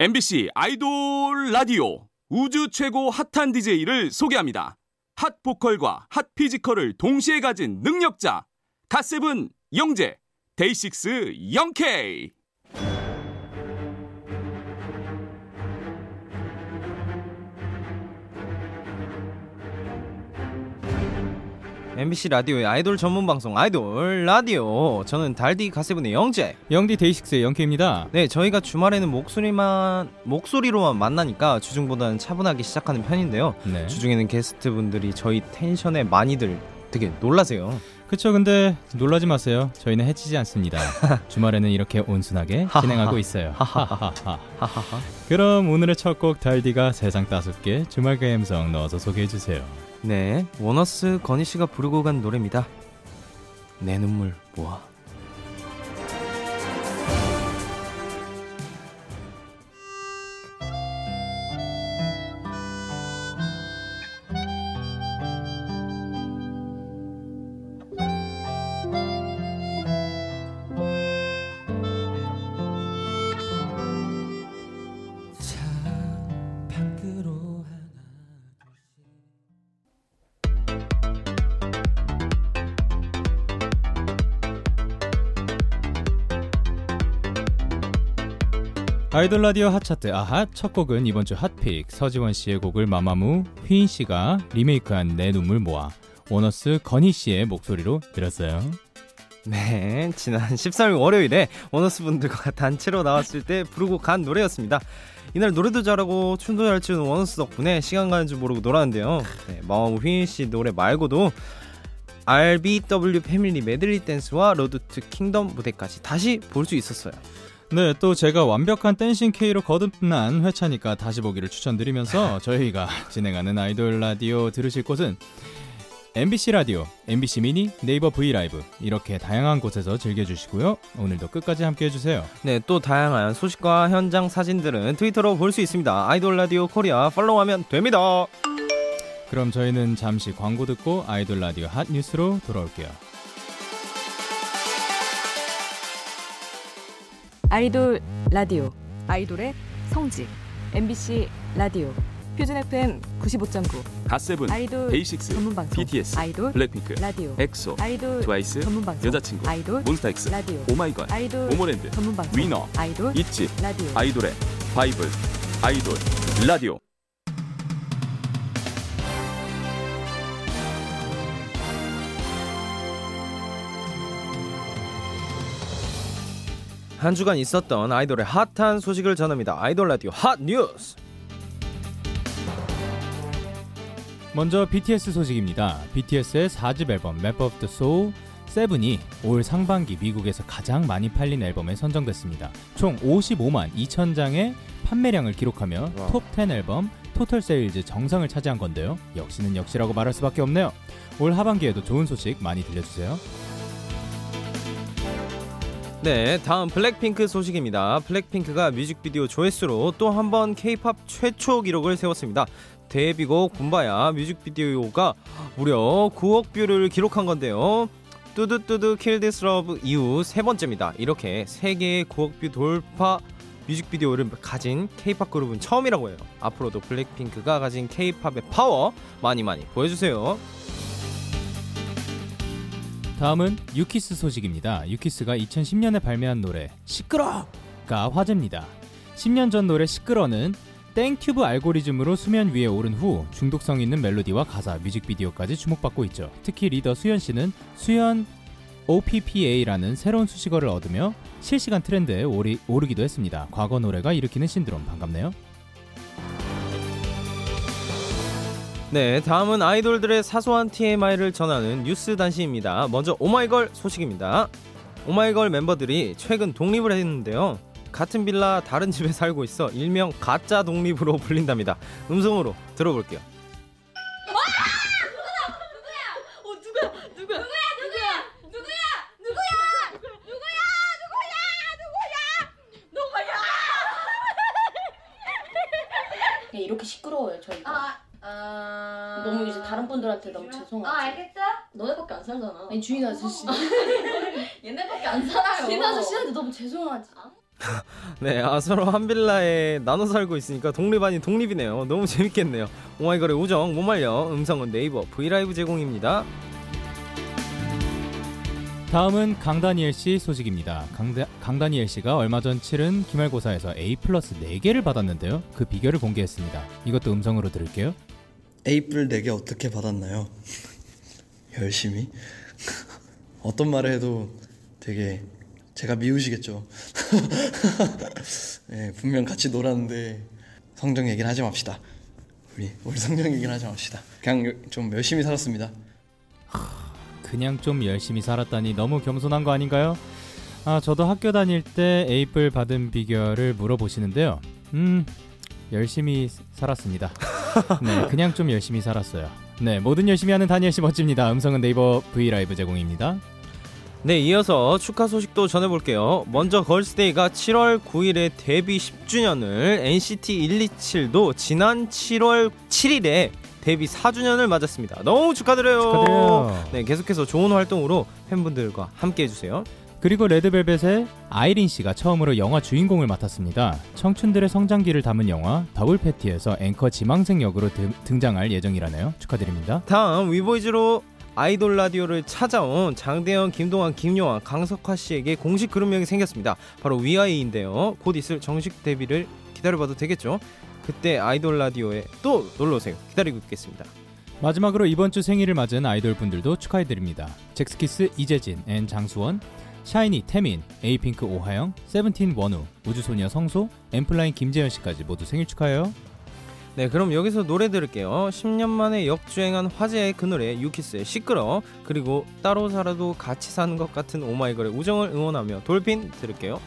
MBC 아이돌 라디오 우주 최고 핫한 DJ를 소개합니다. hot 보컬과 hot physical을 동시에 가진 능력자 갓세븐 영재 데이식스 영케이 MBC 라디오의 아이돌 전문 방송 아이돌 라디오 저는 달디 갓세븐의 영재 영디 데이식스의 영케이입니다. 네 저희가 주말에는 목소리만 목소리로만 만나니까 주중보다는 차분하게 시작하는 편인데요 네. 주중에는 게스트분들이 저희 tension에 많이들 되게 놀라세요 그쵸 근데 놀라지 마세요. 저희는 해치지 않습니다. 주말에는 이렇게 온순하게 진행하고 있어요. 그럼 오늘의 첫 곡 달디가 세상 따숩게 주말 감성 넣어서 소개해 주세요. 네 원어스 건희 씨가 부르고 간 노래입니다. 내 눈물 모아 아이돌 라디오 핫차트 아핫 첫 곡은 이번 주 hot pick 서지원 씨의 곡을 마마무 휘인 씨가 리메이크한 내 눈물 모아 원어스 건희 씨의 목소리로 들었어요. 네, 지난 13일 월요일에 원어스 분들과 단체로 나왔을 때 부르고 간 노래였습니다. 이날 노래도 잘하고 춤도 잘 추는 원어스 덕분에 시간 가는 줄 모르고 놀았는데요. 네, 마마무 휘인 씨 노래 말고도 RBW family 메들리 댄스와 Road to Kingdom 무대까지 다시 볼 수 있었어요. 네, 또 제가 완벽한 dancing K로 거듭난 회차니까 다시 보기를 추천드리면서 저희가 진행하는 아이돌 라디오 들으실 곳은 MBC 라디오, MBC 미니, 네이버 V 라이브 이렇게 다양한 곳에서 즐겨주시고요. 오늘도 끝까지 함께 해주세요. 네, 또 다양한 소식과 현장 사진들은 트위터로 볼 수 있습니다. 아이돌 라디오 코리아 follow하면 됩니다. 그럼 저희는 잠시 광고 듣고 아이돌 라디오 핫 뉴스로 돌아올게요. 아이돌 라디오 아이돌의 성지 MBC 라디오 표준 FM 95.9 갓세븐 아이돌 데이식스 전문 방송 BTS 아이돌 블랙핑크 라디오 엑소 아이돌 트와이스 전문 방송 여자친구 아이돌 몬스타엑스 라디오 오마이걸 아이돌 모모랜드 전문 방송 위너 아이돌 있지 라디오. 아이돌의 바이블 아이돌 라디오 한 주간 있었던 아이돌의 핫한 소식을 전합니다. 아이돌 라디오 핫 뉴스. 먼저 BTS 소식입니다. BTS의 4집 앨범 Map of the Soul 7이 올 상반기 미국에서 가장 많이 팔린 앨범에 선정됐습니다. 총 55만 2천 장의 판매량을 기록하며 와. top10 album total sales 정상을 차지한 건데요. 역시는 역시라고 말할 수밖에 없네요. 올 하반기에도 좋은 소식 많이 들려주세요. 네, 다음 블랙핑크 소식입니다. 블랙핑크가 뮤직비디오 조회수로 또 한번 K-팝 최초 기록을 세웠습니다. 데뷔곡 붐바야 뮤직비디오가 무려 9억 view를 기록한 건데요. 뚜두뚜두 Kill This Love 이후 세 번째입니다. 이렇게 세 개의 9억 view 돌파 뮤직비디오를 가진 K-팝 그룹은 처음이라고 해요. 앞으로도 블랙핑크가 가진 K-팝의 파워 많이 많이 보여주세요. 다음은 유키스 소식입니다. 유키스가 2010년에 발매한 노래 시끄러가 화제입니다. 10년 전 노래 시끄러는 땡튜브 알고리즘으로 수면 위에 오른 후 중독성 있는 멜로디와 가사, 뮤직비디오까지 주목받고 있죠. 특히 리더 수현 씨는 수현 OPPA라는 새로운 수식어를 얻으며 실시간 트렌드에 오르기도 했습니다. 과거 노래가 일으키는 신드롬 반갑네요. 네, 다음은 아이돌들의 사소한 TMI를 전하는 뉴스 단신입니다. 먼저 오마이걸 소식입니다. 오마이걸 멤버들이 최근 독립을 했는데요. 같은 빌라 다른 집에 살고 있어 일명 가짜 독립으로 불린답니다. 음성으로 들어볼게요. 분들한테 너무 죄송하지 아 알겠어? 너네밖에 안 살잖아 아니 주인 아저씨 얘네밖에 안 살아요 주인 아저씨한테 너무 죄송하지 네, 아 서로 한 빌라에 나눠 살고 있으니까 독립 아닌 독립이네요. 너무 재밌겠네요. 오마이걸의 우정 못 말려 음성은 네이버 브이라이브 제공입니다. 다음은 강다니엘 씨 소식입니다. 강다, 강다니엘 씨가 얼마 전 치른 기말고사에서 A 플러스 4개를 받았는데요. 그 비결을 공개했습니다. 이것도 음성으로 들을게요. 에이플 4개 어떻게 받았나요? 열심히? 어떤 말을 해도 되게 제가 미우시겠죠. 네, 분명 같이 놀았는데 성적 얘기는 하지 맙시다. 우리 우리 성적 얘기는 하지 맙시다. 그냥 요- 좀 열심히 살았습니다. 그냥 좀 열심히 살았다니 너무 겸손한 거 아닌가요? 아, 저도 학교 다닐 때 에이플 받은 비결을 물어보시는데요. 음, 열심히 살았습니다. 네, 그냥 좀 열심히 살았어요. 네, 뭐든 열심히 하는 다니엘 씨 멋집니다. 음성은 네이버 V 라이브 제공입니다. 네, 이어서 축하 소식도 전해볼게요. 먼저 걸스데이가 7월 9일에 데뷔 10주년을 NCT 127도 지난 7월 7일에 데뷔 4주년을 맞았습니다. 너무 축하드려요. 축하드려요. 네, 계속해서 좋은 활동으로 팬분들과 함께 해주세요. 그리고 레드벨벳의 아이린 씨가 처음으로 영화 주인공을 맡았습니다. 청춘들의 성장기를 담은 영화 더블 패티에서 앵커 지망생 역으로 등- 등장할 예정이라네요. 축하드립니다. 다음 위보이즈로 아이돌 라디오를 찾아온 장대현, 김동완, 김요한, 강석화 씨에게 공식 그룹명이 생겼습니다. 바로 위아이인데요. 곧 있을 정식 데뷔를 기다려봐도 되겠죠? 그때 아이돌 라디오에 또 놀러오세요. 기다리고 있겠습니다. 마지막으로 이번 주 생일을 맞은 아이돌 분들도 축하해드립니다. 젝스키스 이재진 and 장수원, 샤이니 태민, 에이핑크 오하영, 세븐틴 원우, 우주소녀 성소, 엔플라잉 김재현 씨까지 모두 생일 축하해요. 네, 그럼 여기서 노래 들을게요. 10년 만에 역주행한 화제의 그 노래 유키스의 시끄러 그리고 따로 살아도 같이 사는 것 같은 오마이걸의 우정을 응원하며 Dolphin 들을게요.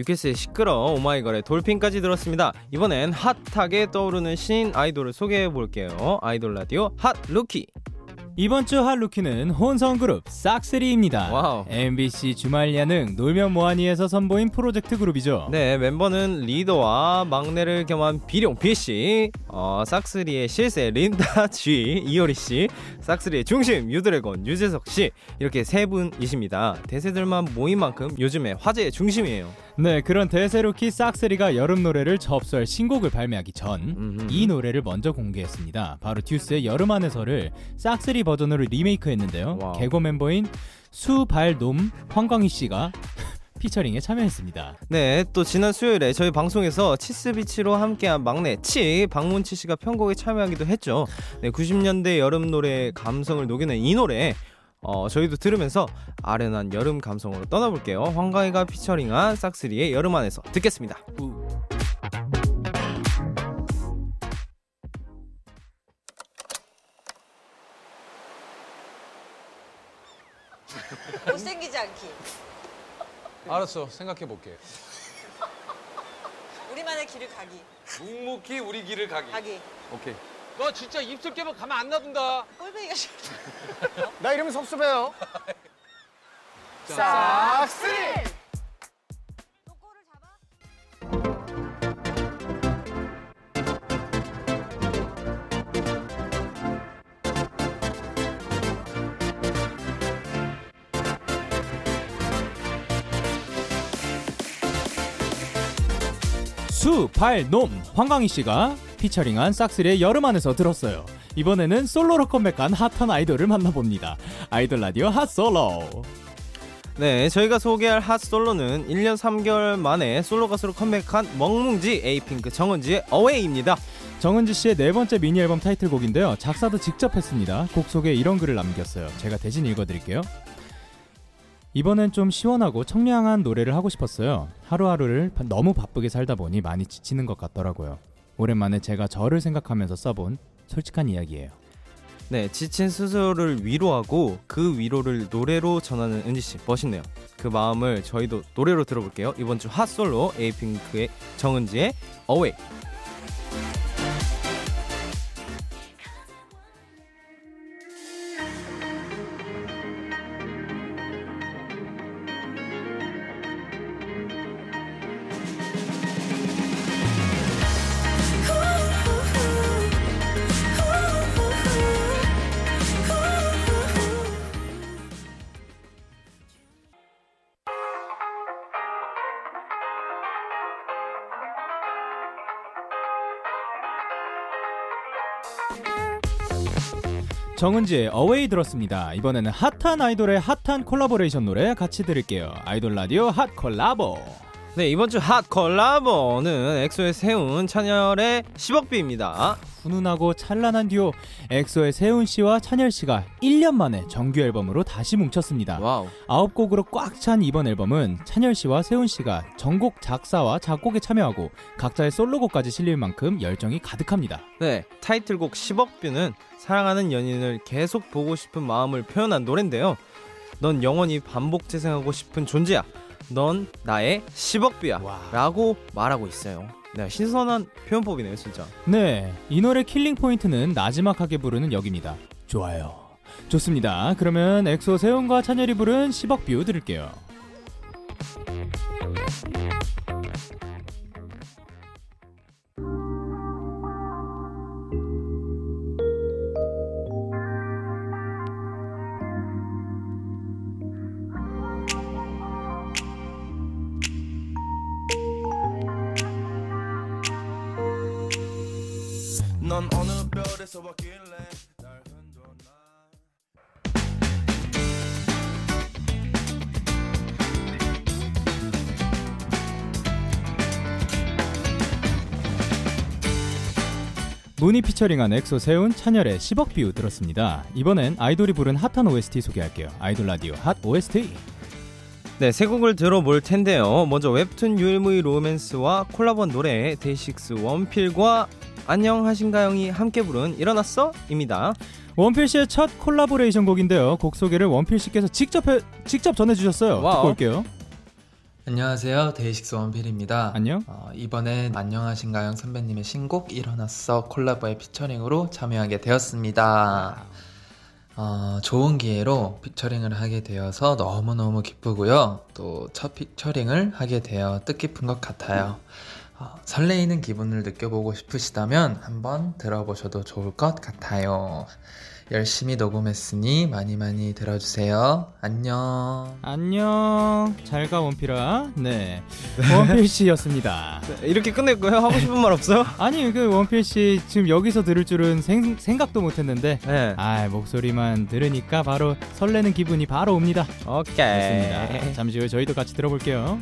유키스의 시끄러 오마이걸의 Dolphin까지 들었습니다. 이번엔 핫하게 떠오르는 신인 아이돌을 소개해 볼게요. 아이돌 라디오 hot rookie. 이번 주 hot rookie는 혼성 그룹 싹쓰리입니다. Wow. MBC 주말 예능 놀면 뭐하니에서 선보인 프로젝트 그룹이죠. 네, 멤버는 리더와 막내를 겸한 비룡 비씨, 어, 싹쓰리의 실세 린다 G, 이효리 씨, 싹쓰리의 중심 유드래곤 유재석 씨 이렇게 세 분이십니다. 대세들만 모인 만큼 요즘에 화제의 중심이에요. 네, 그런 대세rookie 싹쓰리가 여름 노래를 접수할 신곡을 발매하기 전. 이 노래를 먼저 공개했습니다. 바로 듀스의 여름 안에서를 싹쓰리 버전으로 리메이크했는데요. Wow. 객원 멤버인 수발놈 황광희 씨가 피처링에 참여했습니다. 네, 또 지난 수요일에 저희 방송에서 치스비치로 함께한 막내 치 박문치 씨가 편곡에 참여하기도 했죠. 네, 90년대 여름 노래 감성을 녹여낸 이 노래. 어, 저희도 들으면서 아련한 여름 감성으로 떠나볼게요. 황가희가 피처링한 싹스리의 여름 안에서 듣겠습니다. 못생기지 않기. 알았어 생각해 볼게 우리만의 길을 가기. 묵묵히 우리 길을 가기 가기. 오케이 너 진짜 입술 깨면 가만 안 놔둔다 싫어. 나 이러면 섭섭해요 잡아. 수발놈 황광희 씨가 피처링한 싹쓰리의 여름 안에서 들었어요. 이번에는 솔로로 컴백한 핫한 아이돌을 만나봅니다. 아이돌 라디오 핫솔로. 네, 저희가 소개할 핫 솔로는 1년 3개월 만에 솔로 가수로 컴백한 멍뭉지 에이핑크 정은지의 Away입니다. 정은지 씨의 네 번째 미니 앨범 타이틀곡인데요. 작사도 직접 했습니다. 곡 속에 이런 글을 남겼어요. 제가 대신 읽어드릴게요. 이번엔 좀 시원하고 청량한 노래를 하고 싶었어요. 하루하루를 바- 너무 바쁘게 살다 보니 많이 지치는 것 같더라고요. 오랜만에 제가 저를 생각하면서 써본 솔직한 이야기예요. 네, 지친 스스로를 위로하고 그 위로를 노래로 전하는 은지 씨 멋있네요. 그 마음을 저희도 노래로 들어볼게요. 이번 주 핫솔로 에이핑크의 정은지의 Away. 정은지의 Away 들었습니다. 이번에는 핫한 아이돌의 핫한 콜라보레이션 노래 같이 들을게요. 아이돌 라디오 hot collabo. 네, 이번 주 hot collabo는 엑소의 세훈 찬열의 10억뷰입니다. 훈훈하고 찬란한 듀오 엑소의 세훈 씨와 찬열 씨가 1년 만에 정규 앨범으로 다시 뭉쳤습니다. Wow. 아홉 곡으로 꽉 찬 이번 앨범은 찬열 씨와 세훈 씨가 전곡 작사와 작곡에 참여하고 각자의 솔로곡까지 실릴 만큼 열정이 가득합니다. 네, 타이틀곡 10억 뷰는 사랑하는 연인을 계속 보고 싶은 마음을 표현한 노래인데요. 넌 영원히 반복 재생하고 싶은 존재야. 넌 나의 10억뷰야. 라고 말하고 있어요. 네, 신선한 표현법이네요, 진짜. 네, 이 노래 killing point는 나지막하게 부르는 역입니다. 좋아요. 좋습니다. 그러면 엑소 세훈과 찬열이 부른 10억 뷰 들을게요. 왔길래 날 흔들었나 문이 피처링한 엑소 세훈 찬열의 10억 뷰 들었습니다. 이번엔 아이돌이 부른 핫한 OST 소개할게요. 아이돌 라디오 핫 OST. 네, 세 곡을 들어볼 텐데요. 먼저 웹툰 유일무이 로맨스와 collabo한 노래 데이식스 원필과 안녕하신가영이 함께 부른 일어났어 입니다. 원필 씨의 첫 콜라보레이션 곡인데요. 곡 소개를 원필 씨께서 직접 해, 직접 전해주셨어요. Wow. 듣고 올게요. 안녕하세요. 데이식스 원필입니다. 안녕. 어, 이번엔 안녕하신가영 선배님의 신곡 일어났어 collabo의 피처링으로 참여하게 되었습니다. 어, 좋은 기회로 피처링을 하게 되어서 너무너무 기쁘고요. 또 첫 피처링을 하게 되어 뜻깊은 것 같아요. 어, 설레이는 기분을 느껴보고 싶으시다면 한번 들어보셔도 좋을 것 같아요. 열심히 녹음했으니 많이 많이 들어주세요. 안녕. 안녕. 잘가 원필아. 네. 원필 씨였습니다. 이렇게 끝낼 거예요? 하고 싶은 말 없어요? 아니 그 원필 씨 지금 여기서 들을 줄은 생, 생각도 못했는데 네. 아 목소리만 들으니까 바로 설레는 기분이 바로 옵니다. 오케이. 좋습니다. 잠시 후에 저희도 같이 들어볼게요.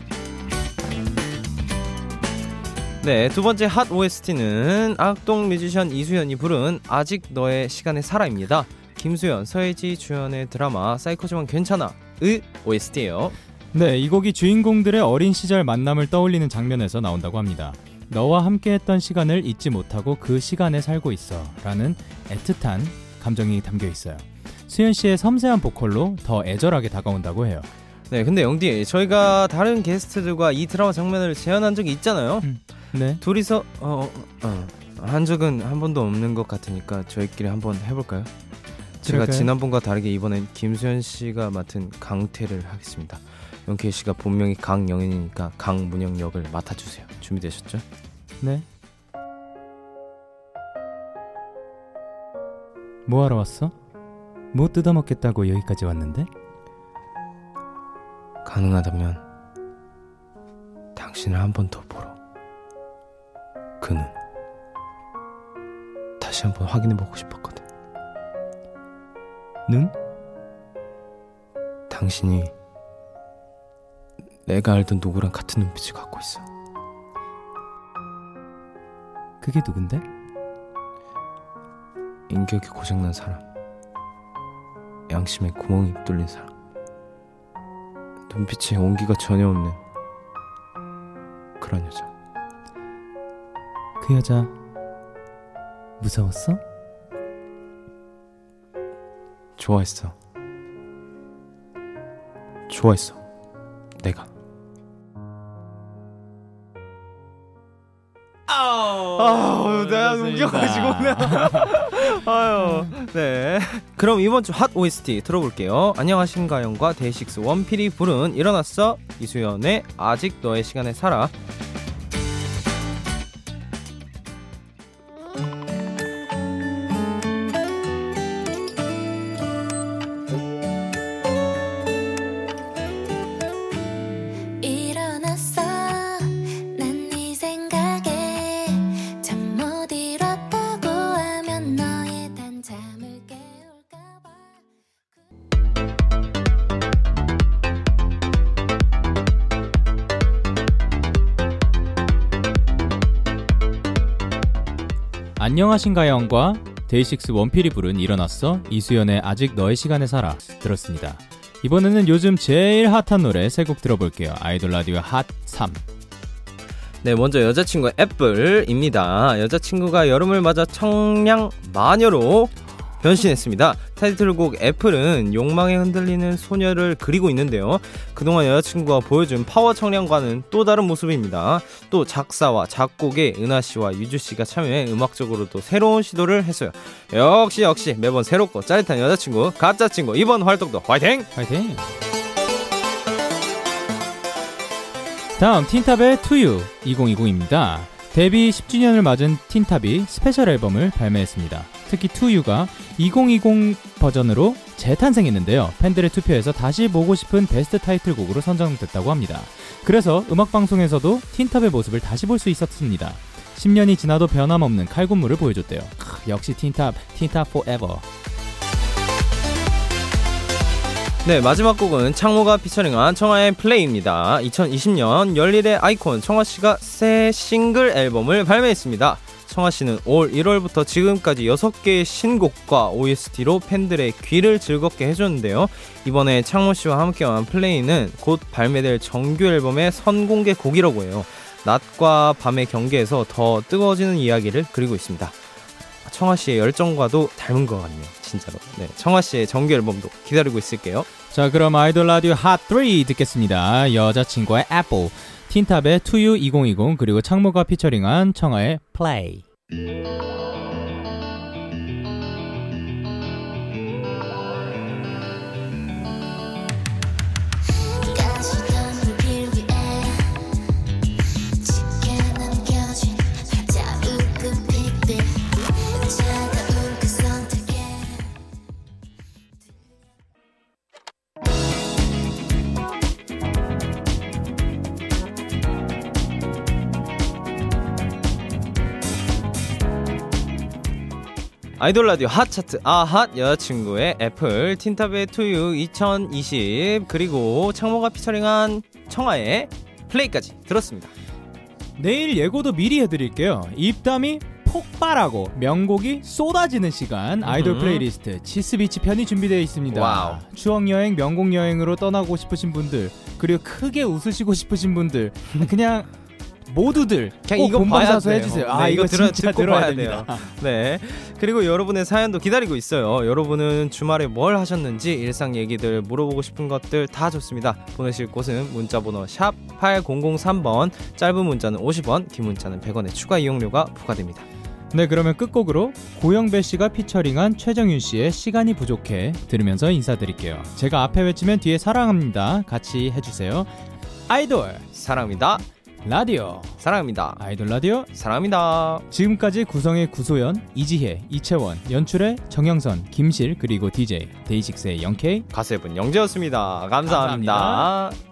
네, 두 번째 핫 OST는 악동 뮤지션 이수연이 부른 아직 너의 시간에 살아입니다. 김수연, 서예지 주연의 드라마 사이코지만 괜찮아 의 OST예요. 네, 이 곡이 주인공들의 어린 시절 만남을 떠올리는 장면에서 나온다고 합니다. 너와 함께했던 시간을 잊지 못하고 그 시간에 살고 있어라는 애틋한 감정이 담겨 있어요. 수연 씨의 섬세한 보컬로 더 애절하게 다가온다고 해요. 네, 근데 영디 저희가 다른 게스트들과 이 드라마 장면을 재현한 적이 있잖아요. 네. 둘이서 어, 어, 한 적은 한 번도 없는 것 같으니까 저희끼리 한번 해볼까요? 제가 그럴까요? 지난번과 다르게 이번엔 김수현 씨가 맡은 강태를 하겠습니다. 영케이 씨가 본명이 강영현이니까 강문영 역을 맡아주세요. 준비되셨죠? 네. 뭐 하러 왔어? 뭐 뜯어먹겠다고 여기까지 왔는데? 가능하다면 당신을 한 번 더 그는 다시 한번 확인해보고 싶었거든. 눈? 당신이 내가 알던 누구랑 같은 눈빛을 갖고 있어. 그게 누군데? 인격이 고장난 사람. 양심에 구멍이 뚫린 사람. 눈빛에 온기가 전혀 없는 그런 여자. 그 여자 무서웠어? 좋아했어. 좋아했어. 내가. 아우, 내가 웃겨가지고. 아유, 네. 그럼 이번 주 핫 OST 들어볼게요. 안녕하신가영과 데이식스 원필이 부른 일어났어 이수연의 아직 너의 시간에 살아. 일 안녕하신가영과 데이식스 원필이 부른 일어났어 이수연의 아직 너의 시간에 살아 들었습니다. 이번에는 요즘 제일 핫한 노래 세 곡 들어볼게요. 아이돌 라디오 핫 3. 네, 먼저 여자친구 Apple입니다. 여자친구가 여름을 맞아 청량 마녀로 변신했습니다. 타이틀곡 Apple은 욕망에 흔들리는 소녀를 그리고 있는데요. 그동안 여자친구가 보여준 파워 청량과는 또 다른 모습입니다. 또 작사와 작곡에 은하 씨와 유주 씨가 참여해 음악적으로도 새로운 시도를 했어요. 역시 역시 매번 새롭고 짜릿한 여자친구, 갓자친구 이번 활동도 화이팅! 화이팅! 다음 틴탑의 To You 2020입니다. 데뷔 10주년을 맞은 틴탑이 스페셜 앨범을 발매했습니다. 특히 To You가 2020 버전으로 재탄생했는데요. 팬들의 투표에서 다시 보고 싶은 베스트 타이틀곡으로 선정됐다고 합니다. 그래서 음악 방송에서도 틴탑의 모습을 다시 볼 수 있었습니다. 10년이 지나도 변함없는 칼군무를 보여줬대요. 크, 역시 틴탑, 틴탑 forever. 네, 마지막 곡은 창모가 피처링한 청하의 플레이입니다. 2020년 열일의 아이콘 청하 씨가 새 싱글 앨범을 발매했습니다. 청하 씨는 올 1월부터 지금까지 6개의 신곡과 OST로 팬들의 귀를 즐겁게 해줬는데요. 이번에 창모 씨와 함께한 플레이는 곧 발매될 정규 앨범의 선공개 곡이라고 해요. 낮과 밤의 경계에서 더 뜨거워지는 이야기를 그리고 있습니다. 청하 씨의 열정과도 닮은 것 같네요. 진짜로. 네, 청하 씨의 정규 앨범도 기다리고 있을게요. 자 그럼 아이돌 라디오 핫3 듣겠습니다. 여자친구의 애플 틴탑의 To You 2020 그리고 창모가 피처링한 청하의 플레이 아이돌 라디오 핫 차트 아핫 여자친구의 애플 틴탑의 To You 2020 그리고 창모가 피처링한 청하의 플레이까지 들었습니다. 내일 예고도 미리 해드릴게요 입담이 폭발하고 명곡이 쏟아지는 시간 아이돌 음흠. 플레이리스트 치스비치 편이 준비되어 있습니다 wow. 추억 여행 명곡 여행으로 떠나고 싶으신 분들 그리고 크게 웃으시고 싶으신 분들 그냥 모두들 그냥 꼭 이거 본방사수. 해주세요 아 네, 이거 들어- 진짜 듣고 들어야 돼요. 네. 그리고 여러분의 사연도 기다리고 있어요. 여러분은 주말에 뭘 하셨는지 일상 얘기들 물어보고 싶은 것들 다 좋습니다. 보내실 곳은 문자번호 샵 8003번 짧은 문자는 50원 긴 문자는 100원의 추가 이용료가 부과됩니다. 네 그러면 끝곡으로 고영배 씨가 피처링한 최정윤 씨의 시간이 부족해 들으면서 인사드릴게요. 제가 앞에 외치면 뒤에 사랑합니다. 같이 해주세요. 아이돌 사랑합니다. 라디오 사랑합니다. 아이돌 라디오 사랑합니다. 지금까지 구성의 구소연, 이지혜, 이채원, 연출의 정영선, 김실 그리고 DJ 데이식스의 영케이 가수분 영재였습니다. 감사합니다. 있